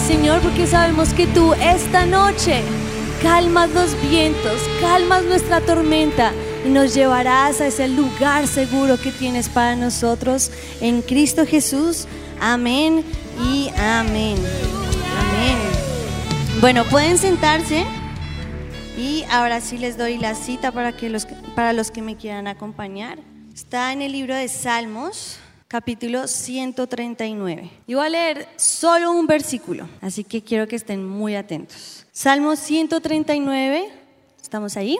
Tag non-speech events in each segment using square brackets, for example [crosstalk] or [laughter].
Señor porque sabemos que tú esta noche calmas los vientos, calmas nuestra tormenta y nos llevarás a ese lugar seguro que tienes para nosotros en Cristo Jesús. Amén y amén. Amén. Bueno, pueden sentarse y ahora sí les doy la cita para, que los, para los que me quieran acompañar. Está en el libro de Salmos, capítulo 139. Y voy a leer solo un versículo, así que quiero que estén muy atentos. Salmos 139, ¿estamos ahí?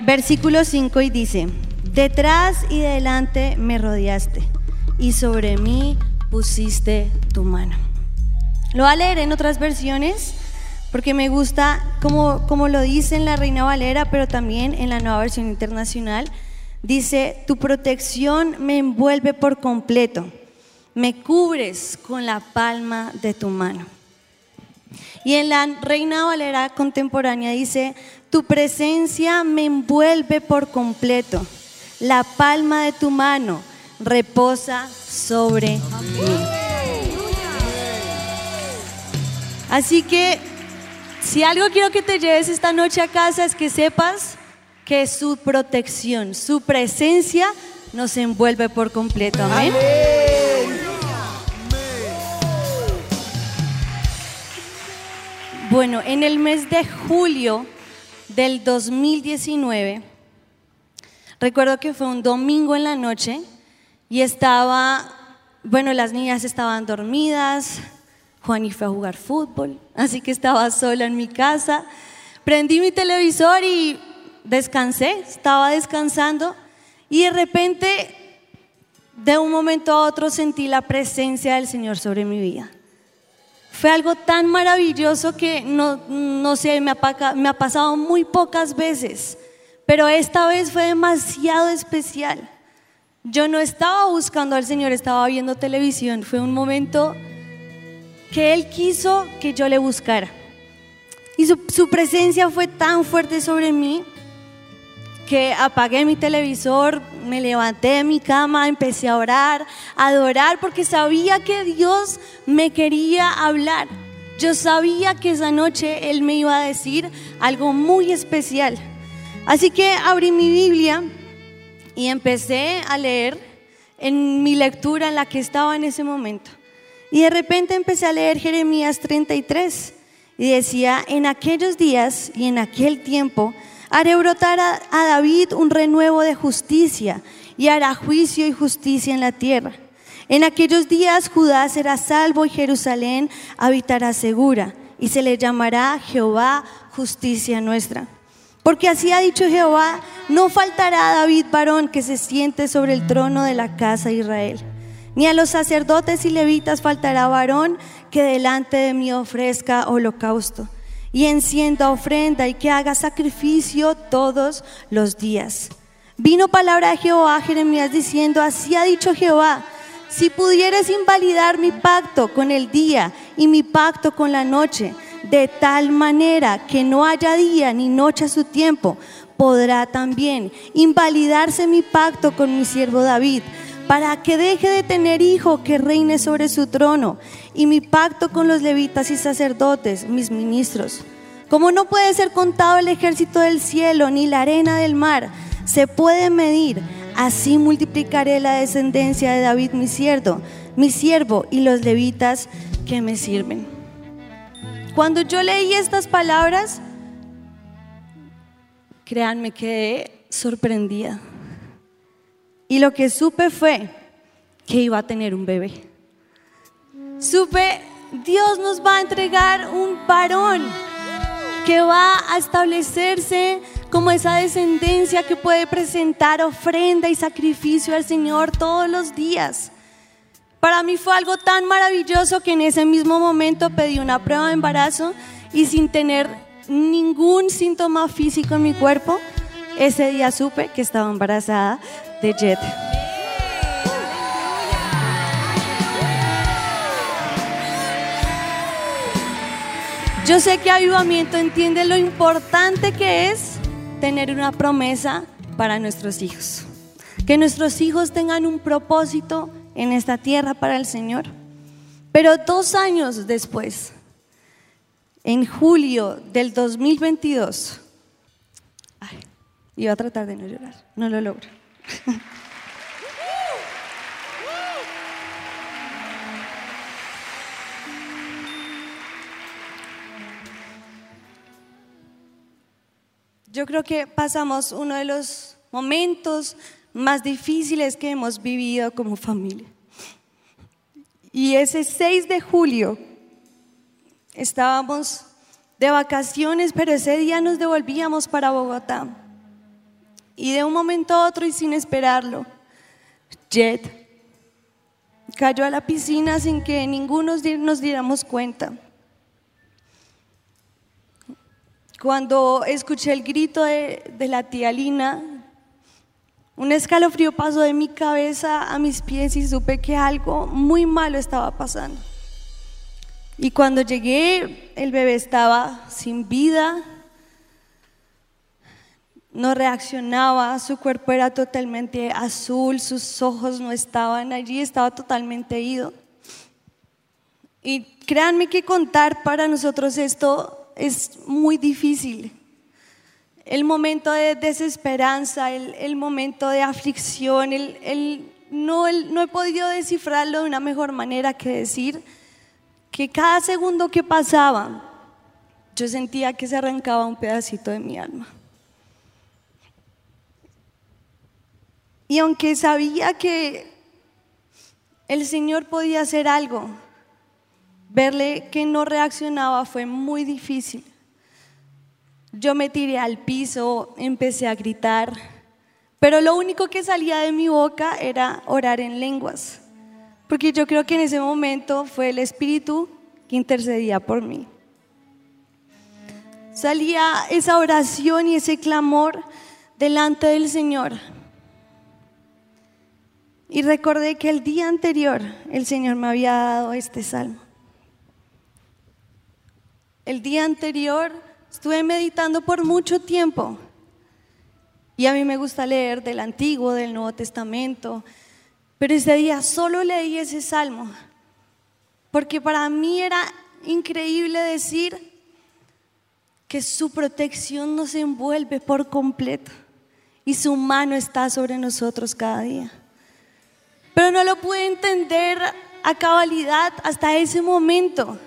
Versículo 5 y dice, detrás y delante me rodeaste y sobre mí pusiste tu mano. Lo voy a leer en otras versiones porque me gusta como, como lo dice en la Reina Valera, pero también en la nueva versión internacional. Dice, tu protección me envuelve por completo, me cubres con la palma de tu mano. Y en la Reina Valera contemporánea dice, tu presencia me envuelve por completo, la palma de tu mano reposa sobre mí. Así que si algo quiero que te lleves esta noche a casa es que sepas que su protección, su presencia nos envuelve por completo. Amén. Bueno, en el mes de julio del 2019, recuerdo que fue un domingo en la noche y estaba, bueno, las niñas estaban dormidas, Juan y fue a jugar fútbol, así que estaba sola en mi casa. Prendí mi televisor y descansé, estaba descansando y de repente, de un momento a otro, sentí la presencia del Señor sobre mi vida. Fue algo tan maravilloso que no, no sé, me ha, me ha pasado muy pocas veces, pero esta vez fue demasiado especial. Yo no estaba buscando al Señor, estaba viendo televisión. Fue un momento que Él quiso que yo le buscara. Y su, presencia fue tan fuerte sobre mí que apagué mi televisor, me levanté de mi cama, empecé a orar, a adorar, porque sabía que Dios me quería hablar. Yo sabía que esa noche Él me iba a decir algo muy especial. Así que abrí mi Biblia y empecé a leer en mi lectura en la que estaba en ese momento. Y de repente empecé a leer Jeremías 33 y decía, en aquellos días y en aquel tiempo haré brotar a, David un renuevo de justicia y hará juicio y justicia en la tierra. En aquellos días Judá será salvo y Jerusalén habitará segura y se le llamará Jehová justicia nuestra. Porque así ha dicho Jehová, no faltará a David varón que se siente sobre el trono de la casa de Israel ni a los sacerdotes y levitas faltará varón que delante de mí ofrezca holocausto y encienda ofrenda y que haga sacrificio todos los días. Vino palabra de Jehová a Jeremías diciendo, así ha dicho Jehová, si pudieres invalidar mi pacto con el día y mi pacto con la noche, de tal manera que no haya día ni noche a su tiempo, podrá también invalidarse mi pacto con mi siervo David para que deje de tener hijo que reine sobre su trono, y mi pacto con los levitas y sacerdotes, mis ministros. Como no puede ser contado el ejército del cielo ni la arena del mar, se puede medir, así multiplicaré la descendencia de David mi siervo, mi siervo y los levitas que me sirven. Cuando yo leí estas palabras, créanme, quedé sorprendida. Y lo que supe fue que iba a tener un bebé. Supe, Dios nos va a entregar un varón que va a establecerse como esa descendencia que puede presentar ofrenda y sacrificio al Señor todos los días. Para mí fue algo tan maravilloso que en ese mismo momento pedí una prueba de embarazo y sin tener ningún síntoma físico en mi cuerpo, ese día supe que estaba embarazada de Jet. Yo sé que Avivamiento entiende lo importante que es tener una promesa para nuestros hijos. Que nuestros hijos tengan un propósito en esta tierra para el Señor. Pero dos años después en julio del 2022. Ay, iba a tratar de no llorar, no lo logro. [laughs] Yo creo que pasamos uno de los momentos más difíciles que hemos vivido como familia. Y ese 6 de julio estábamos de vacaciones, pero ese día nos devolvíamos para Bogotá. Y de un momento a otro y sin esperarlo, Jet cayó a la piscina sin que ninguno nos diéramos cuenta. Cuando escuché el grito de, la tía Lina, un escalofrío pasó de mi cabeza a mis pies y supe que algo muy malo estaba pasando. Y cuando llegué, el bebé estaba sin vida, no reaccionaba, su cuerpo era totalmente azul, sus ojos no estaban allí, estaba totalmente ido. Y créanme que contar para nosotros esto es muy difícil. El momento de desesperanza, el, momento de aflicción, el, no, no he podido descifrarlo de una mejor manera que decir que cada segundo que pasaba, yo sentía que se arrancaba un pedacito de mi alma. Y aunque sabía que el Señor podía hacer algo, Verle que no reaccionaba fue muy difícil. Yo me tiré al piso, empecé a gritar, pero lo único que salía de mi boca era orar en lenguas, porque yo creo que en ese momento fue el Espíritu que intercedía por mí. Salía esa oración y ese clamor delante del Señor. Y recordé que el día anterior el Señor me había dado este salmo. El día anterior estuve meditando por mucho tiempo y a mí me gusta leer del Antiguo, del Nuevo Testamento, pero ese día solo leí ese salmo porque para mí era increíble decir que su protección nos envuelve por completo y su mano está sobre nosotros cada día. Pero no lo pude entender a cabalidad hasta ese momento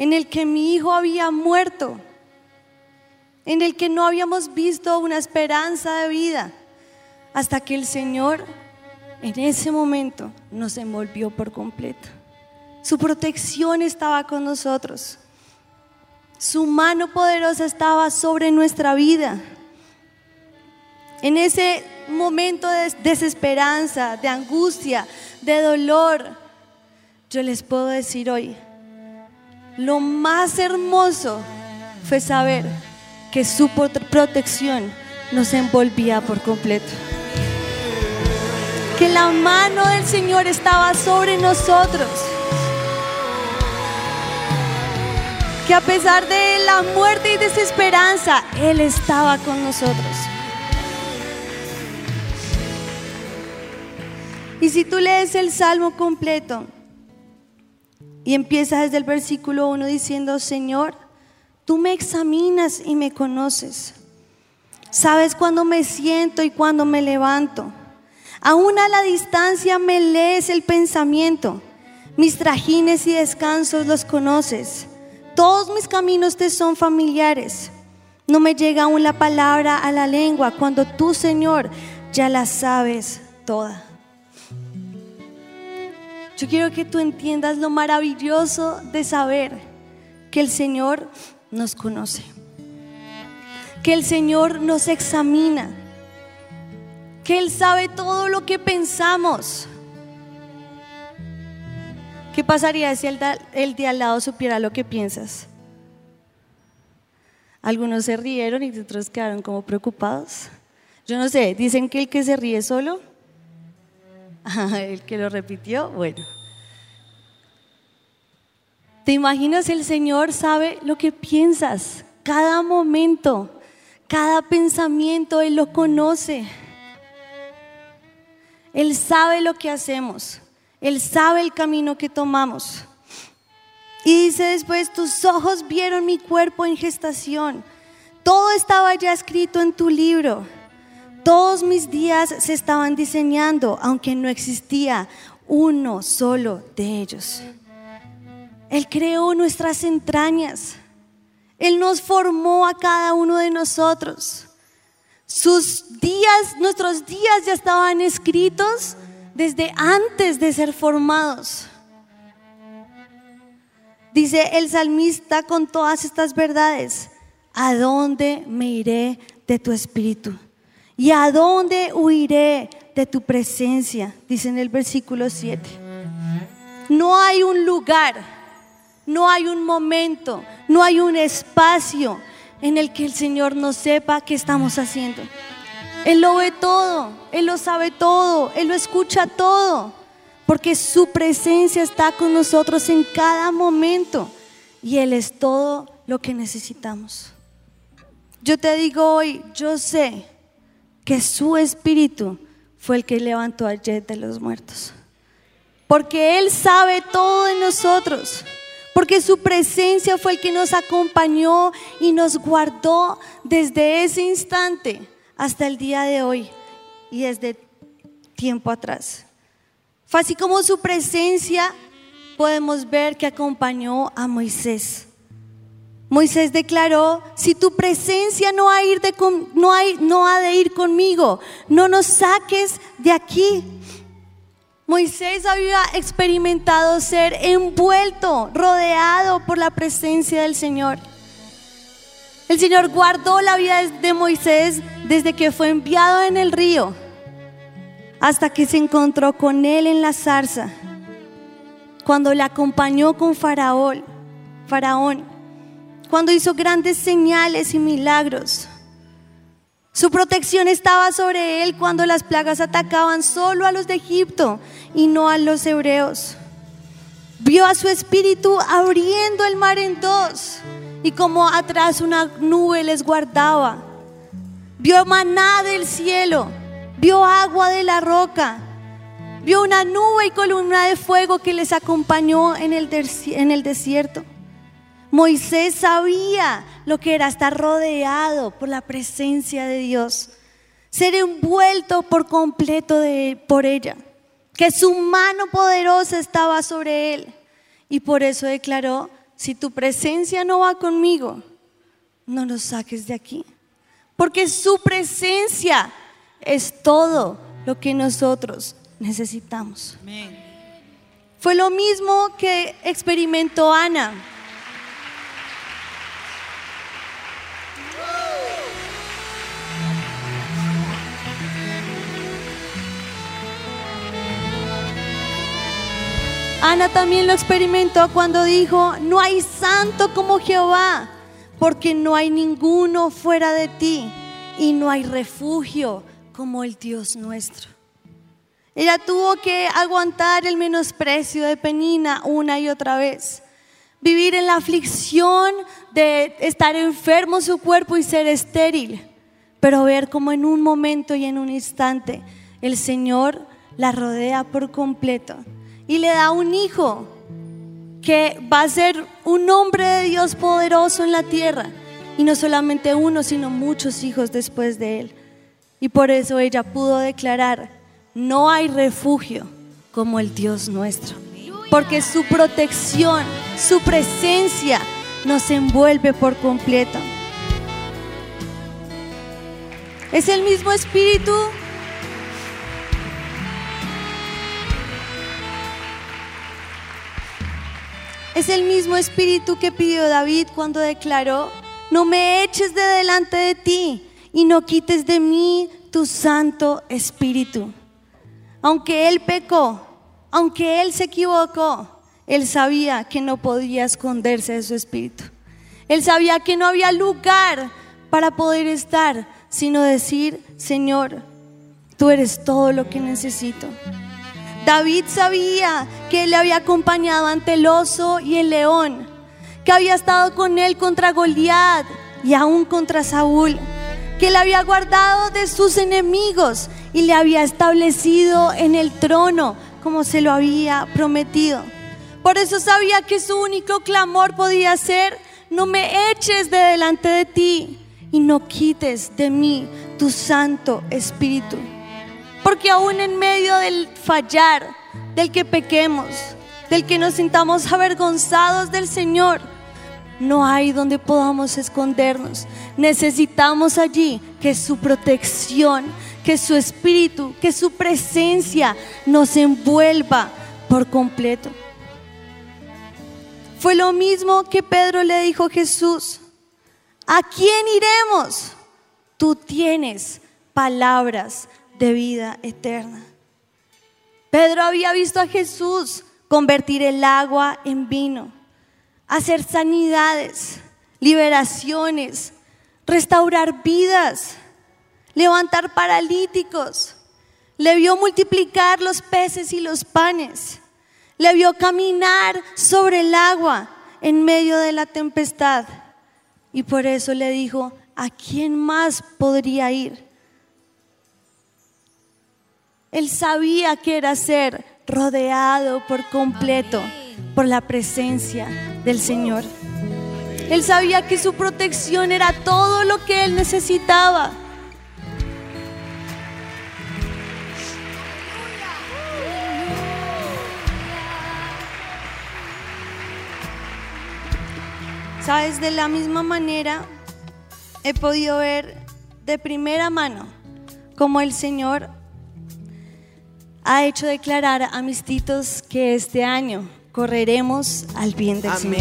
en el que mi hijo había muerto, en el que no habíamos visto una esperanza de vida, hasta que el Señor en ese momento nos envolvió por completo. Su protección estaba con nosotros. Su mano poderosa estaba sobre nuestra vida. En ese momento de desesperanza, de angustia, de dolor, yo les puedo decir hoy, lo más hermoso fue saber que su protección nos envolvía por completo. Que la mano del Señor estaba sobre nosotros. Que a pesar de la muerte y desesperanza, Él estaba con nosotros. Y si tú lees el salmo completo, y empieza desde el versículo 1 diciendo, Señor, tú me examinas y me conoces. Sabes cuándo me siento y cuándo me levanto. Aún a la distancia me lees el pensamiento. Mis trajines y descansos los conoces. Todos mis caminos te son familiares. No me llega aún la palabra a la lengua cuando tú, Señor, ya la sabes toda. Yo quiero que tú entiendas lo maravilloso de saber que el Señor nos conoce, que el Señor nos examina, que Él sabe todo lo que pensamos. ¿Qué pasaría si el, de al lado supiera lo que piensas? Algunos se rieron y otros quedaron como preocupados. Yo no sé, dicen que el que se ríe solo [laughs] el que lo repitió, bueno. ¿Te imaginas el Señor sabe lo que piensas? Cada momento, cada pensamiento, Él lo conoce. Él sabe lo que hacemos. Él sabe el camino que tomamos. Y dice después, tus ojos vieron mi cuerpo en gestación. Todo estaba ya escrito en tu libro. Todos mis días se estaban diseñando, aunque no existía uno solo de ellos. Él creó nuestras entrañas. Él nos formó a cada uno de nosotros. Sus días, nuestros días ya estaban escritos desde antes de ser formados. Dice el salmista con todas estas verdades, ¿a dónde me iré de tu espíritu? ¿Y a dónde huiré de tu presencia? Dice en el versículo 7. No hay un lugar, no hay un momento, no hay un espacio en el que el Señor no sepa qué estamos haciendo. Él lo ve todo, Él lo sabe todo, Él lo escucha todo porque su presencia está con nosotros en cada momento y Él es todo lo que necesitamos. Yo te digo hoy, yo sé que su espíritu fue el que levantó a Jet de los muertos. Porque Él sabe todo de nosotros. Porque su presencia fue el que nos acompañó y nos guardó desde ese instante hasta el día de hoy y desde tiempo atrás. Fue así como su presencia podemos ver que acompañó a Moisés. Moisés declaró, si tu presencia no ha, de de ir conmigo, no nos saques de aquí. Moisés había experimentado ser envuelto, rodeado por la presencia del Señor. El Señor guardó la vida de Moisés desde que fue enviado en el río hasta que se encontró con él en la zarza, cuando le acompañó con Faraón, Faraón, cuando hizo grandes señales y milagros. Su protección estaba sobre él cuando las plagas atacaban solo a los de Egipto y no a los hebreos. Vio a su espíritu abriendo el mar en dos y como atrás una nube les guardaba. Vio maná del cielo vio agua de la roca, vio una nube y columna de fuego que les acompañó en el, desierto. Moisés sabía lo que era estar rodeado por la presencia de Dios, ser envuelto por completo de, por ella, que su mano poderosa estaba sobre él. Y por eso declaró, si tu presencia no va conmigo, no nos saques de aquí. Porque su presencia es todo lo que nosotros necesitamos. Fue lo mismo que experimentó Ana. Ana también lo experimentó cuando dijo, no hay santo como Jehová, porque no hay ninguno fuera de ti y no hay refugio como el Dios nuestro. Ella tuvo que aguantar el menosprecio de Penina una y otra vez. Vivir en la aflicción de estar enfermo su cuerpo y ser estéril. Pero ver como en un momento y en un instante el Señor la rodea por completo y le da un hijo que va a ser un hombre de Dios poderoso en la tierra. Y no solamente uno, sino muchos hijos después de él. Y por eso ella pudo declarar, no hay refugio como el Dios nuestro. Porque su protección, su presencia nos envuelve por completo. Es el mismo espíritu Es el mismo espíritu que pidió David cuando declaró, no me eches de delante de ti, y no quites de mí tu Santo Espíritu. Aunque él pecó, aunque él se equivocó, él sabía que no podía esconderse de su espíritu. Él sabía que no había lugar para poder estar, sino decir, Señor, tú eres todo lo que necesito. David sabía que le había acompañado ante el oso y el león, que había estado con él contra Goliat y aún contra Saúl que le había guardado de sus enemigos y le había establecido en el trono como se lo había prometido. Por eso sabía que su único clamor podía ser, no me eches de delante de ti y no quites de mí tu Santo Espíritu. Porque aún en medio del fallar, del que pequemos, del que nos sintamos avergonzados del Señor, no hay donde podamos escondernos. Necesitamos allí que su protección, que su espíritu, que su presencia nos envuelva por completo. Fue lo mismo que Pedro le dijo a Jesús. ¿A quién iremos? Tú tienes palabras de vida eterna. Pedro había visto a Jesús convertir el agua en vino, hacer sanidades, liberaciones, restaurar vidas, levantar paralíticos. Le vio multiplicar los peces y los panes. Le vio caminar sobre el agua en medio de la tempestad. Y por eso le dijo, ¿a quién más podría ir? Él sabía que era ser rodeado por completo por la presencia del Señor. Él sabía que su protección era todo lo que él necesitaba. Sabes, de la misma manera he podido ver de primera mano cómo el Señor ha hecho declarar a mis titos que este año correremos al bien del Señor.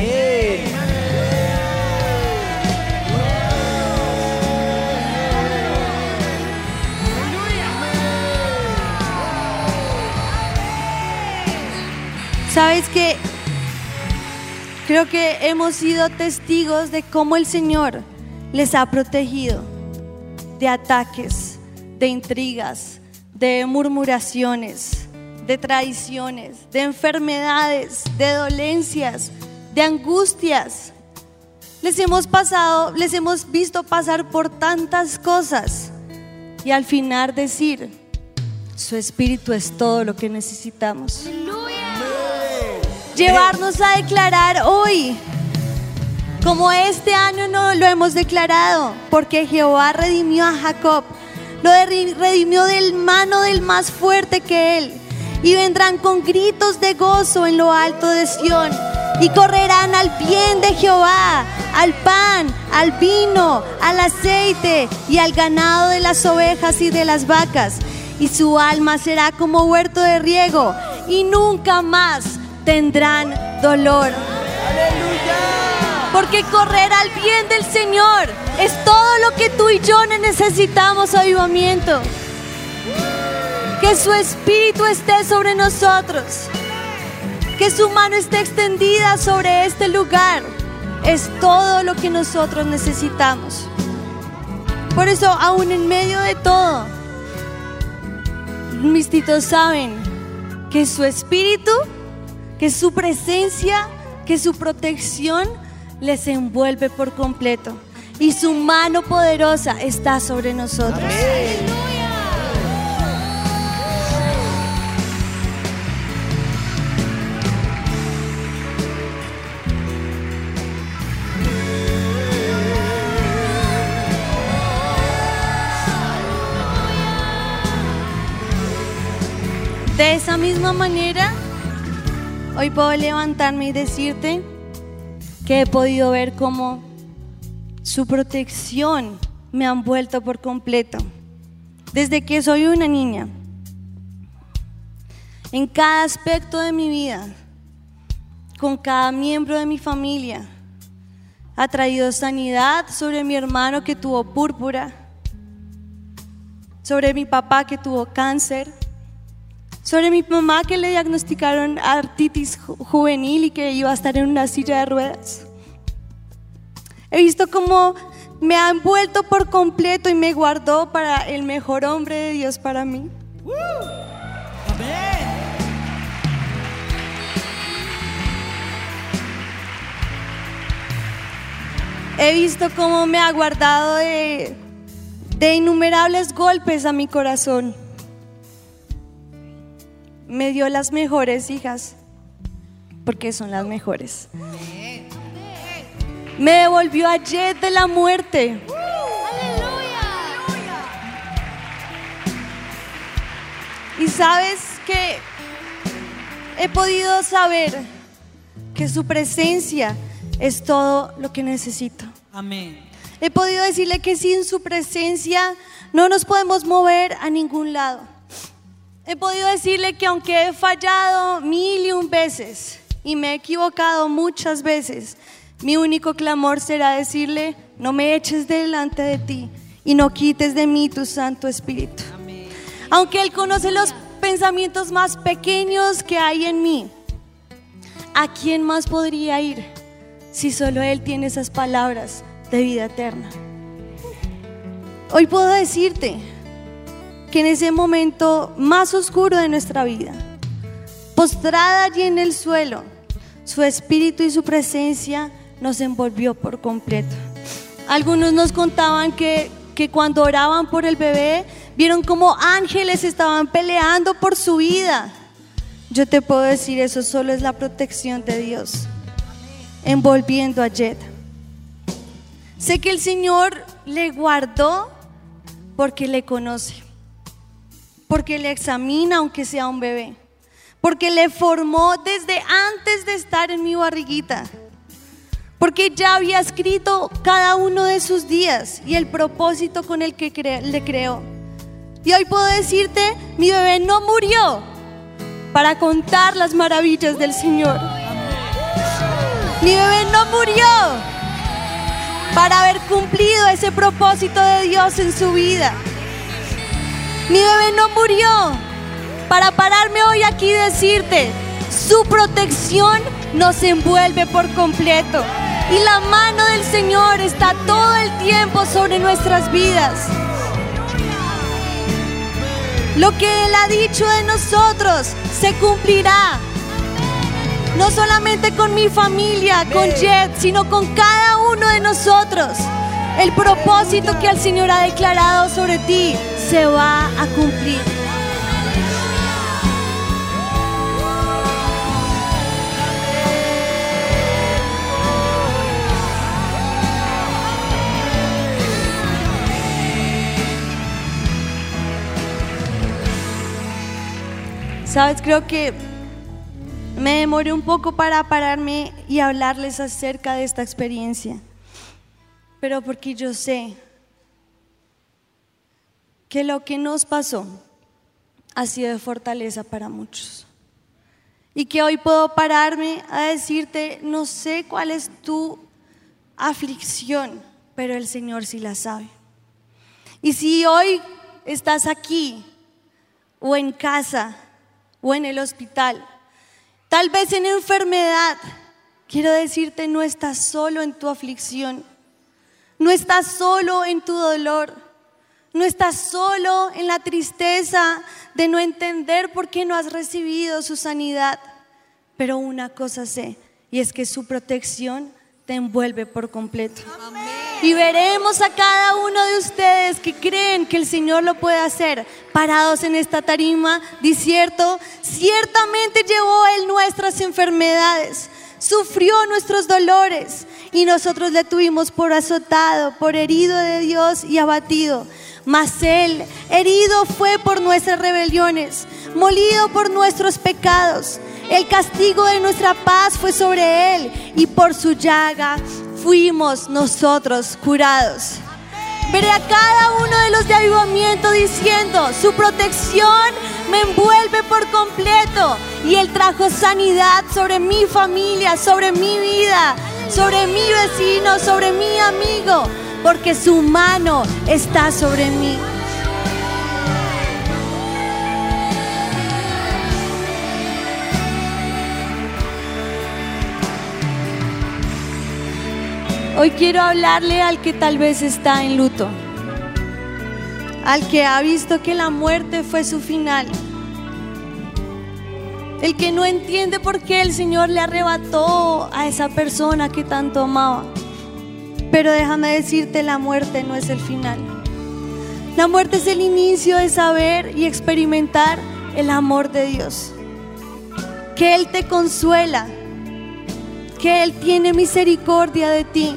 Sabes que creo que hemos sido testigos de cómo el Señor les ha protegido de ataques, de intrigas, de murmuraciones, de traiciones, de enfermedades, de dolencias, de angustias. Les hemos pasado, les hemos visto pasar por tantas cosas y al final decir, su espíritu es todo lo que necesitamos. Llevarnos a declarar hoy, como este año no lo hemos declarado, porque Jehová redimió a Jacob lo redimió del mano del más fuerte que él. Y vendrán con gritos de gozo en lo alto de Sión. Y correrán al bien de Jehová, al pan, al vino, al aceite y al ganado de las ovejas y de las vacas. Y su alma será como huerto de riego y nunca más tendrán dolor. Porque correr al bien del Señor es todo lo que tú y yo necesitamos, avivamiento. Que su espíritu esté sobre nosotros. Que su mano esté extendida sobre este lugar. Es todo lo que nosotros necesitamos. Por eso, aún en medio de todo, mis titos saben que su espíritu, que su presencia, que su protección les envuelve por completo y su mano poderosa está sobre nosotros. De esa misma manera, hoy puedo levantarme y decirte que he podido ver cómo su protección me han vuelto por completo. Desde que soy una niña, en cada aspecto de mi vida, con cada miembro de mi familia, ha traído sanidad sobre mi hermano que tuvo púrpura, sobre mi papá que tuvo cáncer, sobre mi mamá que le diagnosticaron artritis juvenil y que iba a estar en una silla de ruedas. He visto cómo me ha envuelto por completo y me guardó para el mejor hombre de Dios para mí. He visto cómo me ha guardado de, de innumerables golpes a mi corazón me dio las mejores hijas, porque son las mejores. Me devolvió a Jet de la muerte. Y sabes que he podido saber que su presencia es todo lo que necesito. Amén. He podido decirle que sin su presencia no nos podemos mover a ningún lado. He podido decirle que aunque he fallado mil y un veces y me he equivocado muchas veces, mi único clamor será decirle, no me eches delante de ti y no quites de mí tu Santo Espíritu. Aunque Él conoce los pensamientos más pequeños que hay en mí, ¿a quién más podría ir si solo Él tiene esas palabras de vida eterna? Hoy puedo decirte que en ese momento más oscuro de nuestra vida, postrada allí en el suelo, su espíritu y su presencia nos envolvió por completo. Algunos nos contaban que, que cuando oraban por el bebé, vieron como ángeles estaban peleando por su vida. Yo te puedo decir, eso solo es la protección de Dios, envolviendo a Jet. Sé que el Señor le guardó porque le conoce, porque le examina aunque sea un bebé, porque le formó desde antes de estar en mi barriguita porque ya había escrito cada uno de sus días y el propósito con el que le creó. Y hoy puedo decirte, mi bebé no murió para contar las maravillas del Señor. Mi bebé no murió para haber cumplido ese propósito de Dios en su vida. Mi bebé no murió para pararme hoy aquí y decirte, su protección nos envuelve por completo. Y la mano del Señor está todo el tiempo sobre nuestras vidas. Lo que Él ha dicho de nosotros se cumplirá. No solamente con mi familia, con Jet, sino con cada uno de nosotros. El propósito que el Señor ha declarado sobre ti se va a cumplir. Sabes, creo que me demoré un poco para pararme y hablarles acerca de esta experiencia, pero porque yo sé que lo que nos pasó ha sido de fortaleza para muchos. Y que hoy puedo pararme a decirte, no sé cuál es tu aflicción, pero el Señor sí la sabe. Y si hoy estás aquí o en casa, o en el hospital, tal vez en enfermedad, quiero decirte, no estás solo en tu aflicción, no estás solo en tu dolor, no estás solo en la tristeza de no entender por qué no has recibido su sanidad. Pero una cosa sé, y es que su protección te envuelve por completo. Y veremos a cada uno de ustedes que creen que el Señor lo puede hacer, parados en esta tarima, diciendo, ciertamente llevó Él nuestras enfermedades, sufrió nuestros dolores y nosotros le tuvimos por azotado, por herido de Dios y abatido. Mas Él, herido fue por nuestras rebeliones, molido por nuestros pecados. El castigo de nuestra paz fue sobre Él y por su llaga fuimos nosotros curados. Veré a cada uno de los de avivamiento diciendo, su protección me envuelve por completo y Él trajo sanidad sobre mi familia, sobre mi vida, sobre mi vecino, sobre mi amigo, porque su mano está sobre mí. Hoy quiero hablarle al que tal vez está en luto, al que ha visto que la muerte fue su final, el que no entiende por qué el Señor le arrebató a esa persona que tanto amaba. Pero déjame decirte, la muerte no es el final. La muerte es el inicio de saber y experimentar el amor de Dios. Que Él te consuela, que Él tiene misericordia de ti,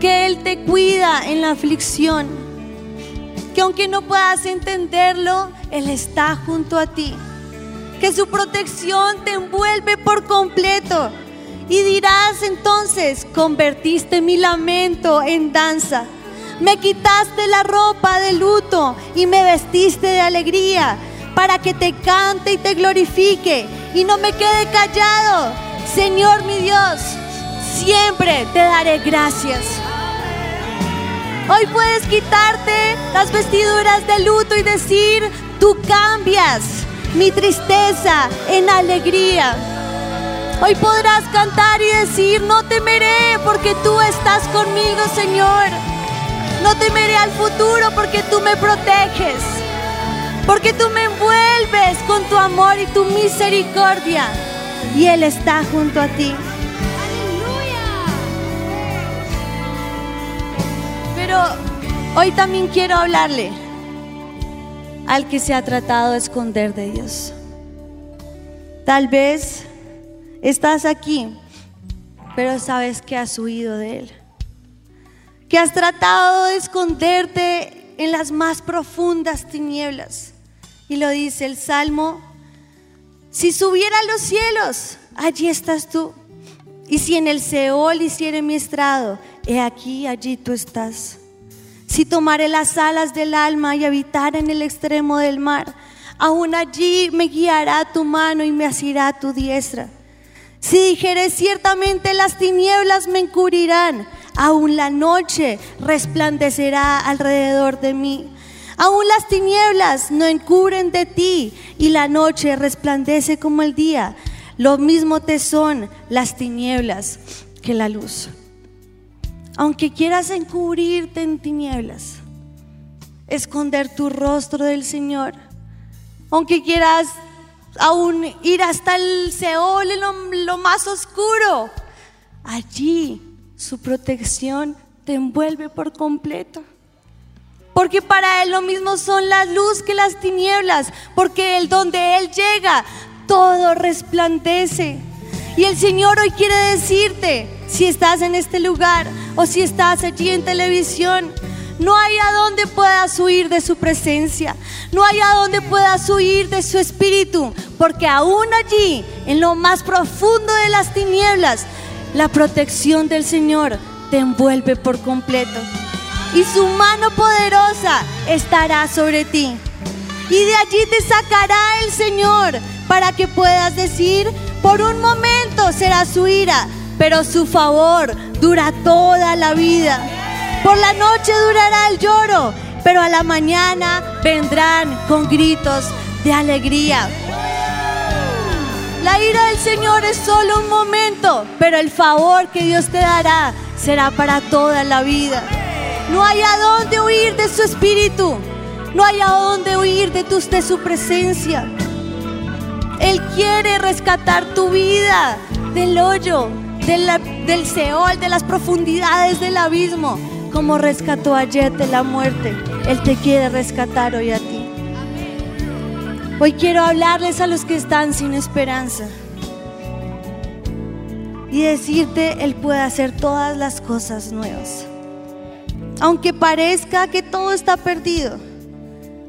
que Él te cuida en la aflicción, que aunque no puedas entenderlo, Él está junto a ti, que su protección te envuelve por completo. Y dirás entonces, convertiste mi lamento en danza. Me quitaste la ropa de luto y me vestiste de alegría para que te cante y te glorifique y no me quede callado. Señor mi Dios, siempre te daré gracias. Hoy puedes quitarte las vestiduras de luto y decir, tú cambias mi tristeza en alegría. Hoy podrás cantar y decir, no temeré porque tú estás conmigo, Señor. No temeré al futuro porque tú me proteges. Porque tú me envuelves con tu amor y tu misericordia. Y Él está junto a ti. Pero hoy también quiero hablarle al que se ha tratado de esconder de Dios. Tal vez Estás aquí, pero sabes que has huido de Él. Que has tratado de esconderte en las más profundas tinieblas. Y lo dice el Salmo, si subiera a los cielos, allí estás tú. Y si en el Seol hiciere mi estrado, he aquí, allí tú estás. Si tomare las alas del alma y habitar en el extremo del mar, aún allí me guiará tu mano y me asirá tu diestra. Si dijere ciertamente las tinieblas me encubrirán, aún la noche resplandecerá alrededor de mí. Aún las tinieblas no encubren de ti y la noche resplandece como el día. Lo mismo te son las tinieblas que la luz. Aunque quieras encubrirte en tinieblas, esconder tu rostro del Señor, aunque quieras aún ir hasta el Seol, en lo, más oscuro. Allí su protección te envuelve por completo. Porque para Él lo mismo son la luz que las tinieblas. Porque el donde Él llega, todo resplandece. Y el Señor hoy quiere decirte, si estás en este lugar o si estás allí en televisión, no hay a dónde puedas huir de su presencia. No hay a dónde puedas huir de su espíritu. Porque aún allí, en lo más profundo de las tinieblas, la protección del Señor te envuelve por completo. Y su mano poderosa estará sobre ti. Y de allí te sacará el Señor para que puedas decir, por un momento será su ira, pero su favor dura toda la vida. Por la noche durará el lloro, pero a la mañana vendrán con gritos de alegría. La ira del Señor es solo un momento, pero el favor que Dios te dará será para toda la vida. No hay a dónde huir de su espíritu. No hay a dónde huir de, de su presencia. Él quiere rescatar tu vida del hoyo, del Seol, de las profundidades del abismo como rescató ayer de la muerte, Él te quiere rescatar hoy a ti. Hoy quiero hablarles a los que están sin esperanza y decirte, Él puede hacer todas las cosas nuevas. Aunque parezca que todo está perdido,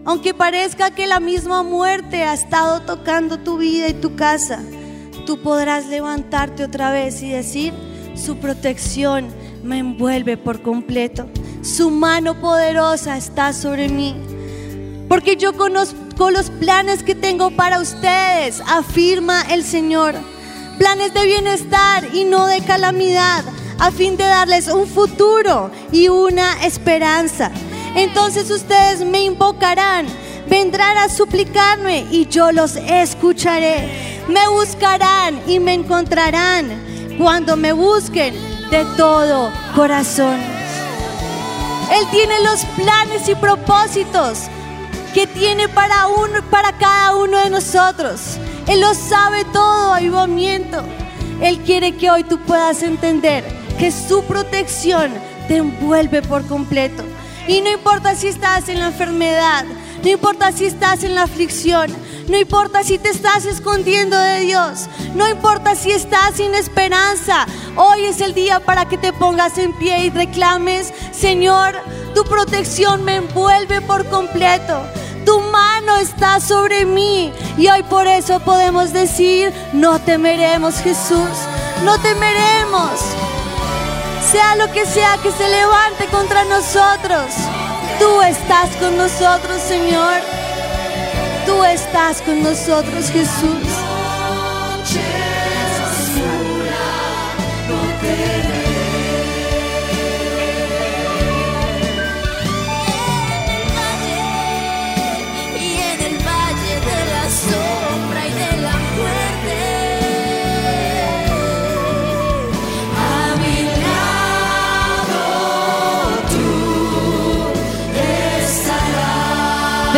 aunque parezca que la misma muerte ha estado tocando tu vida y tu casa, tú podrás levantarte otra vez y decir, su protección me envuelve por completo. Su mano poderosa está sobre mí. Porque yo conozco los planes que tengo para ustedes, afirma el Señor. Planes de bienestar y no de calamidad, a fin de darles un futuro y una esperanza. Entonces ustedes me invocarán, vendrán a suplicarme y yo los escucharé. Me buscarán y me encontrarán cuando me busquen de todo corazón. Él tiene los planes y propósitos que tiene para uno para cada uno de nosotros. Él lo sabe todo, avivamiento. Él quiere que hoy tú puedas entender que su protección te envuelve por completo. Y no importa si estás en la enfermedad, no importa si estás en la aflicción, No importa si te estás escondiendo de Dios. No importa si estás sin esperanza. Hoy es el día para que te pongas en pie y reclames, Señor, tu protección me envuelve por completo. Tu mano está sobre mí. Y hoy por eso podemos decir, no temeremos Jesús. No temeremos. Sea lo que sea que se levante contra nosotros. Tú estás con nosotros, Señor. Tú estás con nosotros, Jesús.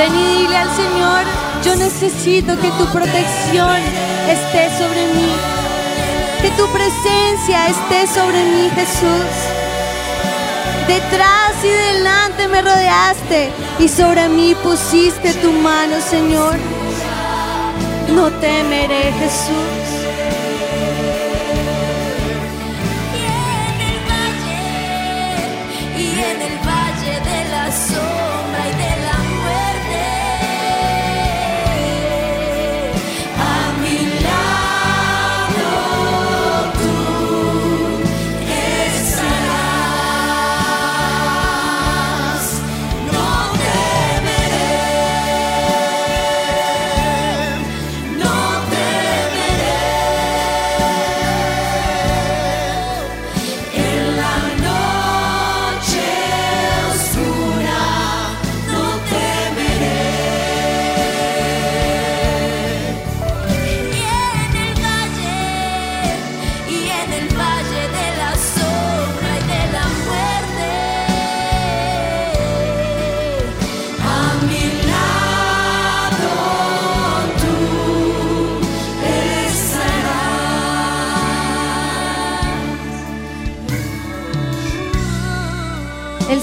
Ven y dile al Señor, yo necesito que tu protección esté sobre mí. Que tu presencia esté sobre mí, Jesús. Detrás y delante me rodeaste y sobre mí pusiste tu mano, Señor. No temeré, Jesús.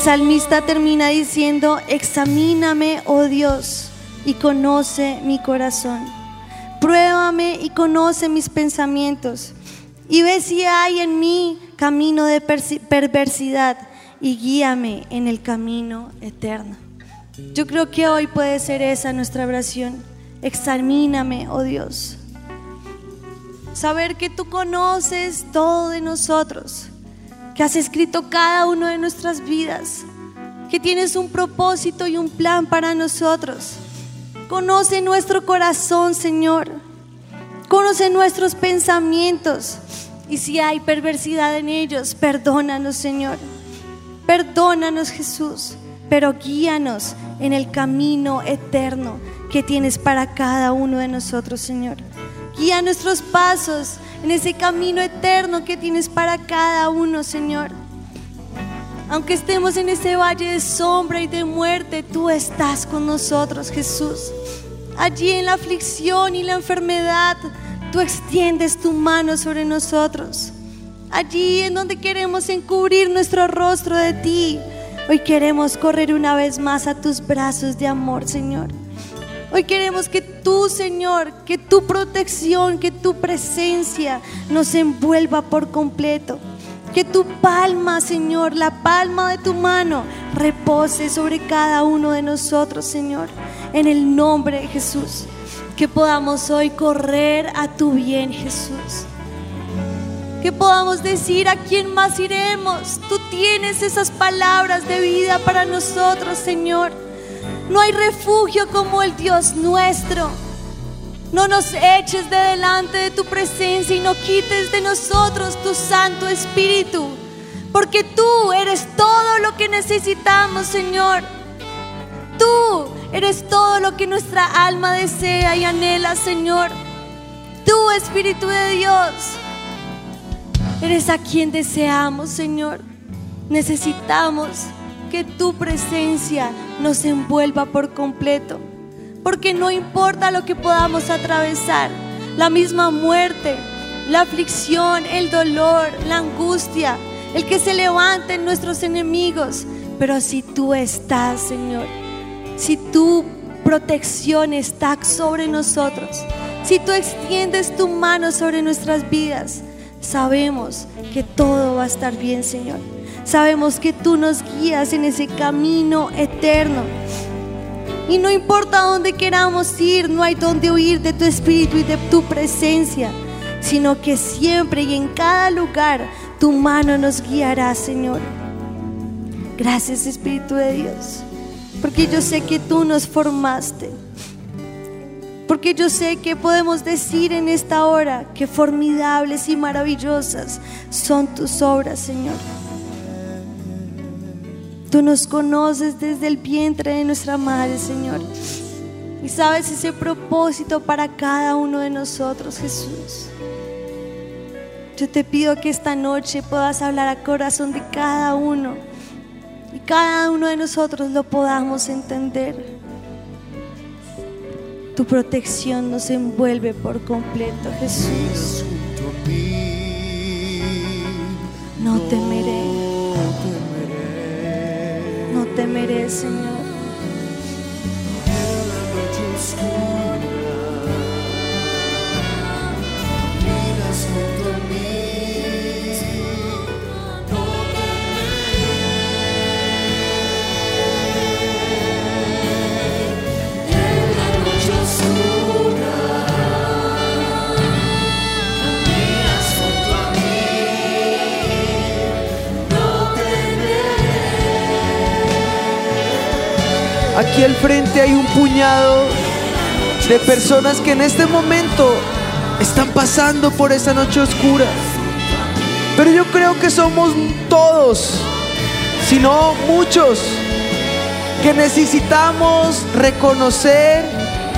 Salmista termina diciendo, examíname, oh Dios, y conoce mi corazón. Pruébame y conoce mis pensamientos. Y ve si hay en mí camino de perversidad y guíame en el camino eterno. Yo creo que hoy puede ser esa nuestra oración. Examíname, oh Dios. Saber que tú conoces todo de nosotros que has escrito cada uno de nuestras vidas, que tienes un propósito y un plan para nosotros. Conoce nuestro corazón, Señor. Conoce nuestros pensamientos. Y si hay perversidad en ellos, perdónanos, Señor. Perdónanos, Jesús. Pero guíanos en el camino eterno que tienes para cada uno de nosotros, Señor. Guía nuestros pasos en ese camino eterno que tienes para cada uno, Señor. Aunque estemos en ese valle de sombra y de muerte, tú estás con nosotros, Jesús. Allí en la aflicción y la enfermedad, tú extiendes tu mano sobre nosotros. Allí en donde queremos encubrir nuestro rostro de ti, hoy queremos correr una vez más a tus brazos de amor, Señor. Hoy queremos que tú, Señor, que tu protección, que tu presencia nos envuelva por completo. Que tu palma, Señor, la palma de tu mano, repose sobre cada uno de nosotros, Señor. En el nombre de Jesús. Que podamos hoy correr a tu bien, Jesús. Que podamos decir a quién más iremos. Tú tienes esas palabras de vida para nosotros, Señor. No hay refugio como el Dios nuestro. No nos eches de delante de tu presencia y no quites de nosotros tu Santo Espíritu. Porque tú eres todo lo que necesitamos, Señor. Tú eres todo lo que nuestra alma desea y anhela, Señor. Tú, Espíritu de Dios, eres a quien deseamos, Señor. Necesitamos que tu presencia nos envuelva por completo. Porque no importa lo que podamos atravesar, la misma muerte, la aflicción, el dolor, la angustia, el que se levanten nuestros enemigos. Pero si tú estás, Señor, si tú protección está sobre nosotros, si tú extiendes tu mano sobre nuestras vidas, sabemos que todo va a estar bien, Señor. Sabemos que tú nos guías en ese camino eterno. Y no importa dónde queramos ir, no hay dónde huir de tu espíritu y de tu presencia, sino que siempre y en cada lugar tu mano nos guiará, Señor. Gracias Espíritu de Dios, porque yo sé que tú nos formaste. Porque yo sé que podemos decir en esta hora que formidables y maravillosas son tus obras, Señor. Tú nos conoces desde el vientre de nuestra madre, Señor. Y sabes ese propósito para cada uno de nosotros, Jesús. Yo te pido que esta noche puedas hablar a corazón de cada uno y cada uno de nosotros lo podamos entender. Tu protección nos envuelve por completo, Jesús. No temeré, Señor. Aquí al frente hay un puñado de personas que en este momento están pasando por esa noche oscura. Pero yo creo que somos todos, si no muchos, que necesitamos reconocer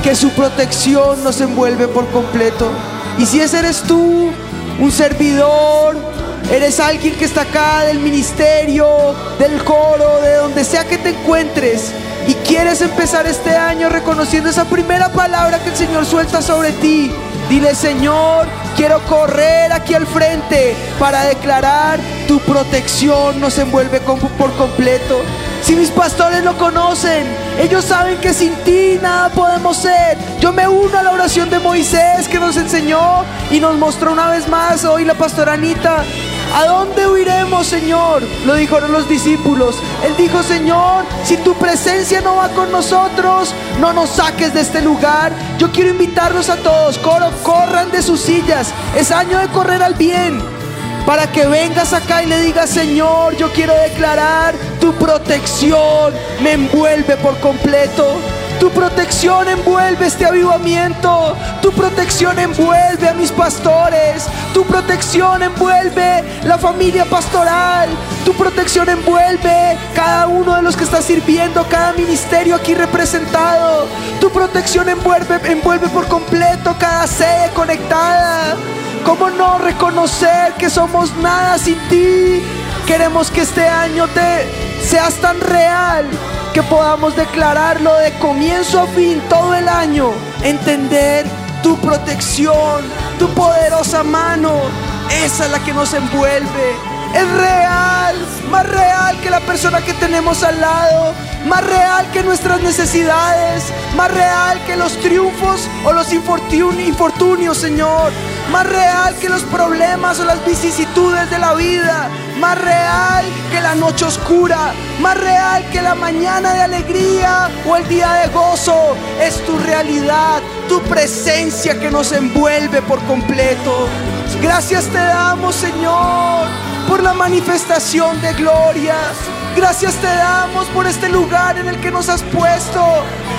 que su protección nos envuelve por completo. Y si ese eres tú, un servidor, eres alguien que está acá del ministerio, del coro, de donde sea que te encuentres, y quieres empezar este año reconociendo esa primera palabra que el Señor suelta sobre ti, dile Señor, quiero correr aquí al frente para declarar tu protección nos envuelve por completo. Si mis pastores lo conocen, ellos saben que sin ti nada podemos ser. Yo me uno a la oración de Moisés que nos enseñó y nos mostró una vez más hoy la pastora Anita. ¿A dónde huiremos, Señor? Lo dijeron los discípulos. Él dijo, Señor, si tu presencia no va con nosotros, no nos saques de este lugar. Yo quiero invitarlos a todos, corran de sus sillas. Es año de correr al bien para que vengas acá y le digas, Señor, yo quiero declarar tu protección me envuelve por completo. Tu protección envuelve este avivamiento. Tu protección envuelve a mis pastores. Tu protección envuelve la familia pastoral. Tu protección envuelve cada uno de los que está sirviendo, cada ministerio aquí representado. Tu protección envuelve, envuelve por completo cada sede conectada. ¿Cómo no reconocer que somos nada sin ti? Queremos que este año te seas tan real que podamos declararlo de comienzo a fin todo el año. Entender tu protección, tu poderosa mano. Esa es la que nos envuelve. Es real, más real que la persona que tenemos al lado, más real que nuestras necesidades, más real que los triunfos o los infortun- infortunios, Señor, más real que los problemas o las vicisitudes de la vida, más real que la noche oscura, más real que la mañana de alegría o el día de gozo. Es tu realidad, tu presencia que nos envuelve por completo. Gracias te damos, Señor, por la manifestación de gloria. Gracias te damos por este lugar en el que nos has puesto.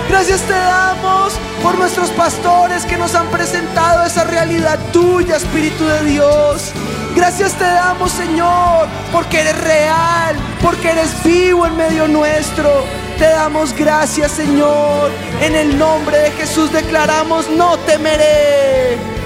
Gracias te damos por nuestros pastores que nos han presentado esa realidad tuya, Espíritu de Dios. Gracias te damos, Señor, porque eres real, porque eres vivo en medio nuestro. Te damos gracias, Señor. En el nombre de Jesús declaramos, no temeré.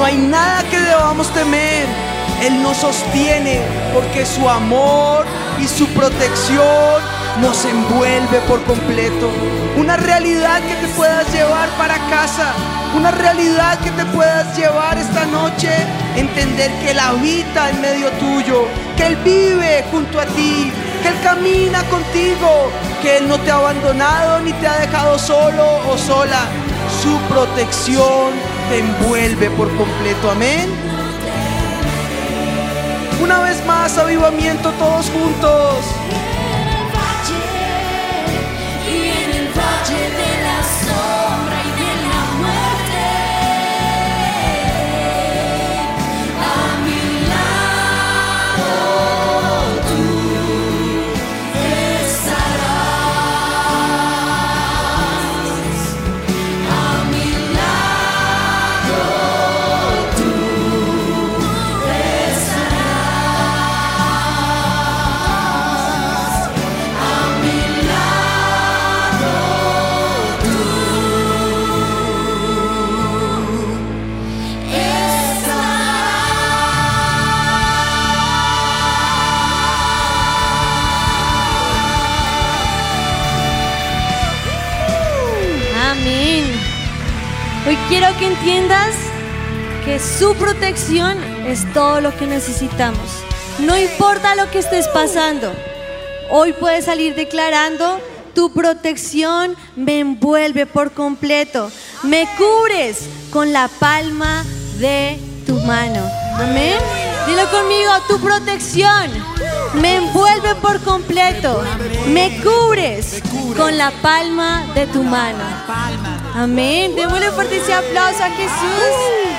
No hay nada que debamos temer. Él nos sostiene porque su amor y su protección nos envuelve por completo. Una realidad que te puedas llevar para casa, una realidad que te puedas llevar esta noche, entender que Él habita en medio tuyo, que Él vive junto a ti, que Él camina contigo, que Él no te ha abandonado ni te ha dejado solo o sola. Su protección te envuelve por completo. Amén. Una vez más, avivamiento todos juntos. Es todo lo que necesitamos. No importa lo que estés pasando. Hoy puedes salir declarando, tu protección me envuelve por completo. Me cubres con la palma de tu mano. Amén. Dilo conmigo, tu protección me envuelve por completo. Me cubres con la palma de tu mano. Amén. Démosle fuerte ese aplauso a Jesús.